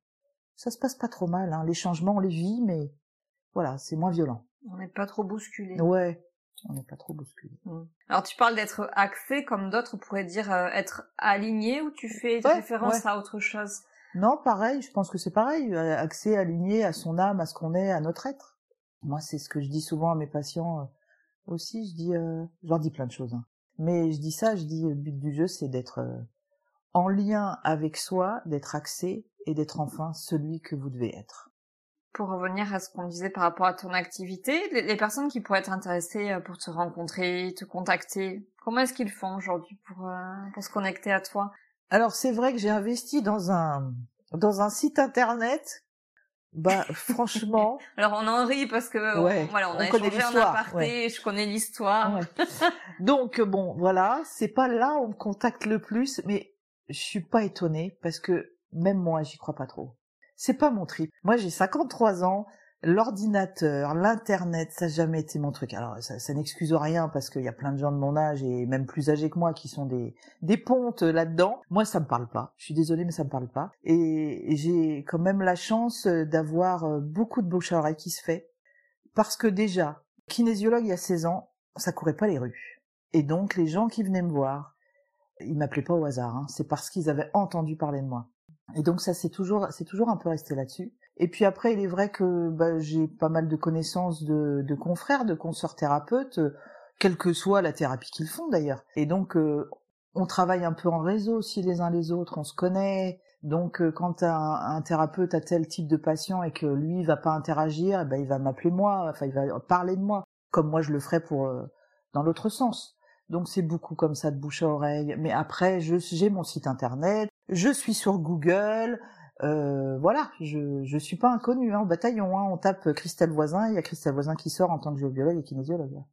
ça se passe pas trop mal. Hein. Les changements, on les vit, mais voilà, c'est moins violent. On n'est pas trop bousculé. Ouais, on n'est pas trop bousculé. Mmh. Alors tu parles d'être axé, comme d'autres pourraient dire euh, être aligné, ou tu fais référence à autre chose? Non, pareil, je pense que c'est pareil, euh, axé, aligné à son âme, à ce qu'on est, à notre être. Moi, c'est ce que je dis souvent à mes patients euh, aussi. Je dis, je leur dis plein de choses. Hein. Mais je dis ça, je dis le but du jeu, c'est d'être euh, en lien avec soi, d'être axé et d'être enfin celui que vous devez être. Pour revenir à ce qu'on disait par rapport à ton activité, les personnes qui pourraient être intéressées euh, pour te rencontrer, te contacter, comment est-ce qu'ils font aujourd'hui pour, euh, pour se connecter à toi? Alors c'est vrai que j'ai investi dans un dans un site internet bah franchement. Alors on en rit parce que voilà, on, a échangé en aparté, je connais l'histoire. Donc bon, voilà, c'est pas là où on me contacte le plus, mais je suis pas étonnée parce que même moi, j'y crois pas trop. C'est pas mon trip. Moi, j'ai 53 ans, l'ordinateur, l'internet, ça n'a jamais été mon truc. Alors ça, ça n'excuse rien parce qu'il y a plein de gens de mon âge et même plus âgés que moi qui sont des des pontes là-dedans. Moi ça me parle pas. Je suis désolée mais ça me parle pas. Et j'ai quand même la chance d'avoir euh, beaucoup de bouche à oreille qui se fait parce que déjà kinésiologue il y a 16 ans, ça courait pas les rues. Et donc les gens qui venaient me voir, ils m'appelaient pas au hasard. Hein. C'est parce qu'ils avaient entendu parler de moi. Et donc ça c'est toujours c'est toujours un peu resté là-dessus. Et puis après, il est vrai que bah, j'ai pas mal de connaissances de, de confrères, de consorts thérapeutes, quelle que soit la thérapie qu'ils font d'ailleurs. Et donc, euh, on travaille un peu en réseau aussi les uns les autres, on se connaît. Donc, euh, quand un, un, thérapeute a tel type de patient et que lui il va pas interagir, eh ben, il va m'appeler moi, enfin il va parler de moi, comme moi je le ferais pour euh, dans l'autre sens. Donc c'est beaucoup comme ça de bouche à oreille. Mais après, j'ai mon site internet, je suis sur Google, euh, voilà, je je suis pas inconnu hein, au bataillon. Hein, on tape Christelle Voisin, il y a Christelle Voisin qui sort en tant que géobiologue et kinésiologue.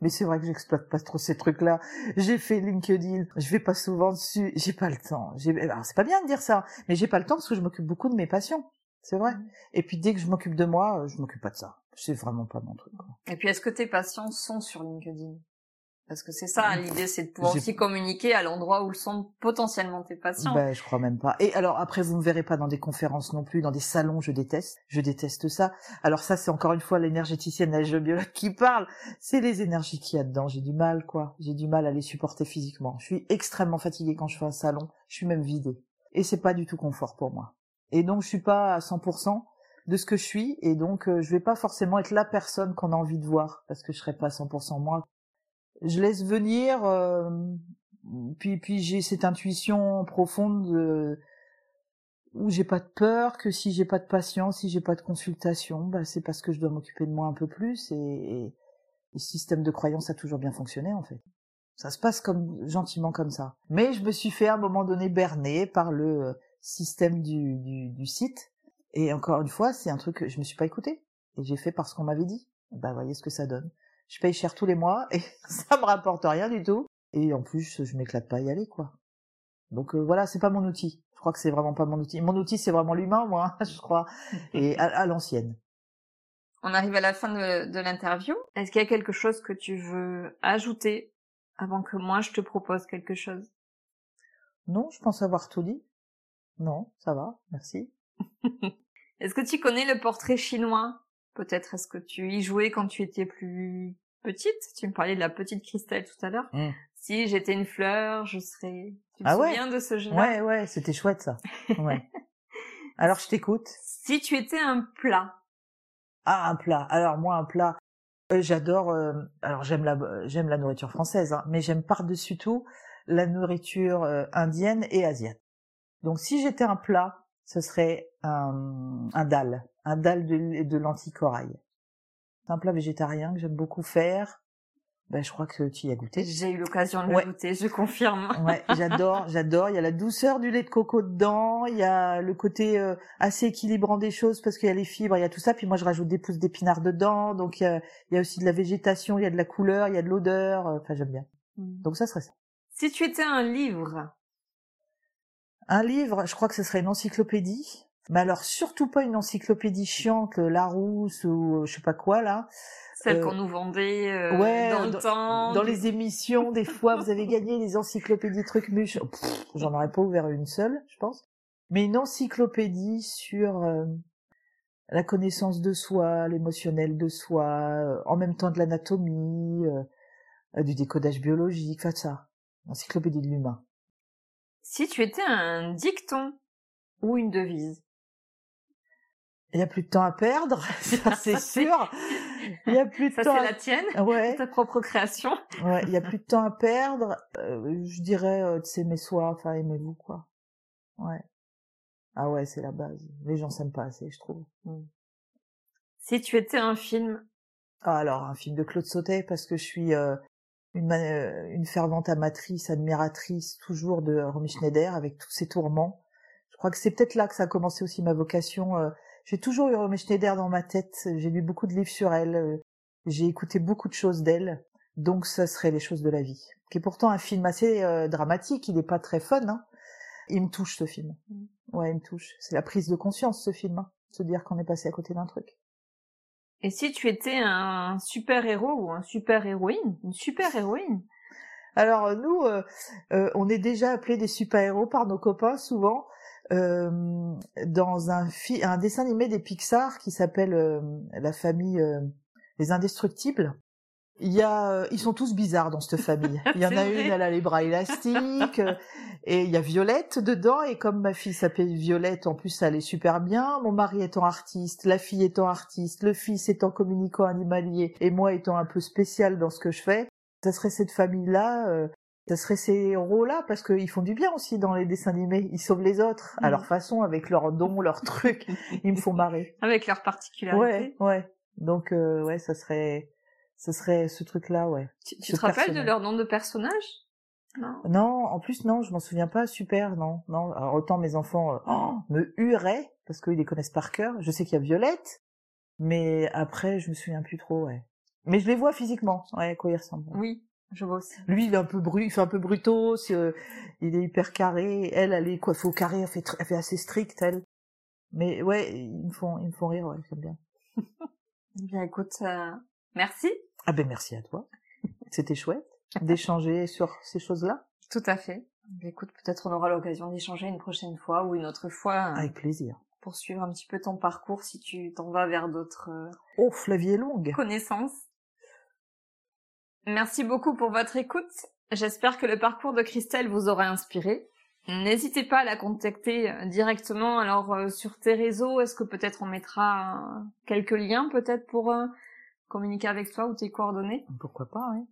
Mais c'est vrai que j'exploite pas trop ces trucs-là. J'ai fait LinkedIn, je vais pas souvent dessus, j'ai pas le temps. Alors c'est pas bien de dire ça, mais j'ai pas le temps parce que je m'occupe beaucoup de mes patients. C'est vrai. Mmh. Et puis dès que je m'occupe de moi, je m'occupe pas de ça. C'est vraiment pas mon truc. Et puis est-ce que tes patients sont sur LinkedIn? Parce que c'est ça, l'idée, c'est de pouvoir aussi communiquer à l'endroit où sont potentiellement tes patients. Ben, je crois même pas. Et alors après, vous me verrez pas dans des conférences non plus, dans des salons, je déteste. Je déteste ça. Alors ça, c'est encore une fois l'énergéticienne, la géobiologue qui parle. C'est les énergies qu'il y a dedans. J'ai du mal, quoi. J'ai du mal à les supporter physiquement. Je suis extrêmement fatiguée quand je fais un salon. Je suis même vidée. Et c'est pas du tout confort pour moi. Et donc, je suis pas à 100% de ce que je suis. Et donc, euh, je vais pas forcément être la personne qu'on a envie de voir. Parce que je serai pas 100% moi je laisse venir, euh, puis puis j'ai cette intuition profonde où j'ai pas de peur, que si j'ai pas de patience, si j'ai pas de consultation, bah c'est parce que je dois m'occuper de moi un peu plus et, le système de croyance a toujours bien fonctionné en fait. Ça se passe comme gentiment comme ça. Mais je me suis fait à un moment donné berner par le système du, du, du site. Et encore une fois, c'est un truc que je me suis pas écouté. Et j'ai fait parce qu'on m'avait dit. Bah voyez ce que ça donne je paye cher tous les mois et ça me rapporte rien du tout. Et en plus, je m'éclate pas à y aller, quoi. Donc euh, voilà, c'est pas mon outil. Je crois que c'est vraiment pas mon outil. Mon outil, c'est vraiment l'humain, moi, je crois, et à, l'ancienne. On arrive à la fin de, de l'interview. Est-ce qu'il y a quelque chose que tu veux ajouter avant que moi je te propose quelque chose? Non, je pense avoir tout dit. Non, ça va, merci. Est-ce que tu connais le portrait chinois? Peut-être est-ce que tu y jouais quand tu étais plus petite Tu me parlais de la petite Christelle tout à l'heure. Mmh. Si j'étais une fleur, je serais. Tu te ah souviens de ce jeu Ouais, ouais, c'était chouette ça. Ouais. Alors je t'écoute. Si tu étais un plat, Ah, un plat. Alors moi, un plat, euh, j'adore. euh, alors j'aime la j'aime la nourriture française, hein, mais j'aime par-dessus tout la nourriture euh, indienne et asiatique. Donc si j'étais un plat, ce serait un, un dal, un dal de, de lentilles corail. C'est un plat végétarien que j'aime beaucoup faire. Ben, je crois que tu y as goûté. J'ai eu l'occasion de Ouais. le goûter, je confirme. Ouais, j'adore, j'adore. Il y a la douceur du lait de coco dedans, il y a le côté euh, assez équilibrant des choses parce qu'il y a les fibres, il y a tout ça. Puis moi, je rajoute des pousses d'épinards dedans, donc il y, a, il y a aussi de la végétation, il y a de la couleur, il y a de l'odeur. euh, Enfin, j'aime bien. Donc ça serait ça. Si tu étais un livre, Un livre, je crois que ce serait une encyclopédie. Mais alors surtout pas une encyclopédie chiante, euh, Larousse ou euh, je sais pas quoi là. celle Euh, qu'on nous vendait euh, ouais, dans le dans- temps. Dans les émissions, des fois, vous avez gagné les encyclopédies trucs muches. Pff, J'en aurais pas ouvert une seule, je pense. Mais une encyclopédie sur euh, la connaissance de soi, l'émotionnel de soi, euh, en même temps de l'anatomie, du décodage biologique, enfin ça. Encyclopédie de l'humain. Si tu étais un dicton ou une devise. Il y a plus de temps à perdre, ça c'est c'est- sûr. Il y a plus de Ça, temps. c'est à- la tienne, Ouais. ta propre création. Ouais, il y a plus de temps à perdre. Euh, je dirais euh, de s'aimer soi, enfin aimez-vous quoi. Ouais. Ah ouais, c'est la base. Les gens s'aiment pas assez, je trouve. Si tu étais un film, Ah alors un film de Claude Sautet parce que je suis euh, une euh, une fervente amatrice, admiratrice toujours de Romy Schneider avec tous ses tourments. Je crois que c'est peut-être là que ça a commencé aussi ma vocation. J'ai toujours eu Romy Schneider dans ma tête. J'ai lu beaucoup de livres sur elle. j'ai écouté beaucoup de choses d'elle. Donc ça serait les choses de la vie, qui est pourtant un film assez euh, dramatique. Il n'est pas très fun. Hein. Il me touche ce film. Ouais, il me touche. C'est la prise de conscience ce film. Hein. Se dire qu'on est passé à côté d'un truc. et si tu étais un super-héros ou un super-héroïne, une super-héroïne, Alors euh, nous, euh, euh, on est déjà appelés des super-héros par nos copains souvent euh, dans un, un dessin animé des Pixar qui s'appelle euh, La famille euh, Les Indestructibles. Il y a, euh, ils sont tous bizarres dans cette famille. Il y en a vrai. une, elle a les bras élastiques, euh, et il y a Violette dedans. Et comme ma fille s'appelle Violette, en plus, ça allait super bien. Mon mari étant artiste, la fille étant artiste, le fils étant communicant animalier, et moi étant un peu spécial dans ce que je fais, ça serait cette famille-là, ça serait ces héros-là, parce qu'ils font du bien aussi dans les dessins animés. Ils sauvent les autres à Mhm. leur façon, avec leurs dons, leurs trucs. Ils me font marrer. avec leurs particularités. Ouais, ouais. Donc, euh, ouais, ça serait, ça serait ce truc-là, ouais. Tu, tu Ce te rappelles de leur nom de personnage? Non. Non, en plus, non, je m'en souviens pas. Super, non, non. Alors, autant mes enfants euh, oh, me huraient, parce qu'ils les connaissent par cœur. Je sais qu'il y a Violette, mais après, je me souviens plus trop, ouais. Mais je les vois physiquement, ouais, à quoi ils ressemblent. Oui, je vois aussi. Lui, il est un peu bru, il fait un peu brutos, euh, il est hyper carré. Elle, elle est coiffée au carré, elle fait, elle fait assez strict, elle. Mais ouais, ils me font, ils me font rire, ouais, j'aime bien. Eh Bien, écoute, euh, merci. Ah ben merci à toi. C'était chouette d'échanger sur ces choses-là. Tout à fait. Bien, Écoute, peut-être on aura l'occasion d'échanger une prochaine fois ou une autre fois euh, Avec plaisir. pour suivre un petit peu ton parcours si tu t'en vas vers d'autres Oh, la vie est longue. connaissances. Merci beaucoup pour votre écoute. J'espère que le parcours de Christelle vous aura inspiré. N'hésitez pas à la contacter euh, directement. Alors euh, sur tes réseaux, est-ce que peut-être on mettra euh, quelques liens peut-être pour euh, communiquer avec toi ou tes coordonnées? Pourquoi pas, hein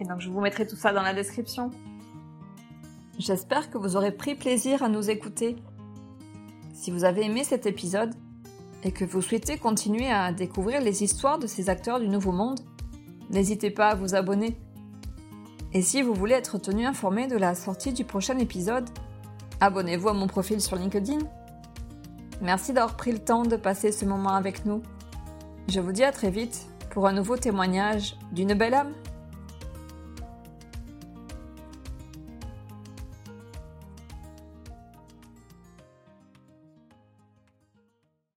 Et donc je vous mettrai tout ça dans la description. J'espère que vous aurez pris plaisir à nous écouter. Si vous avez aimé cet épisode et que vous souhaitez continuer à découvrir les histoires de ces acteurs du Nouveau Monde, n'hésitez pas à vous abonner. Et si vous voulez être tenu informé de la sortie du prochain épisode, abonnez-vous à mon profil sur LinkedIn. Merci d'avoir pris le temps de passer ce moment avec nous. Je vous dis à très vite pour un nouveau témoignage d'une belle âme.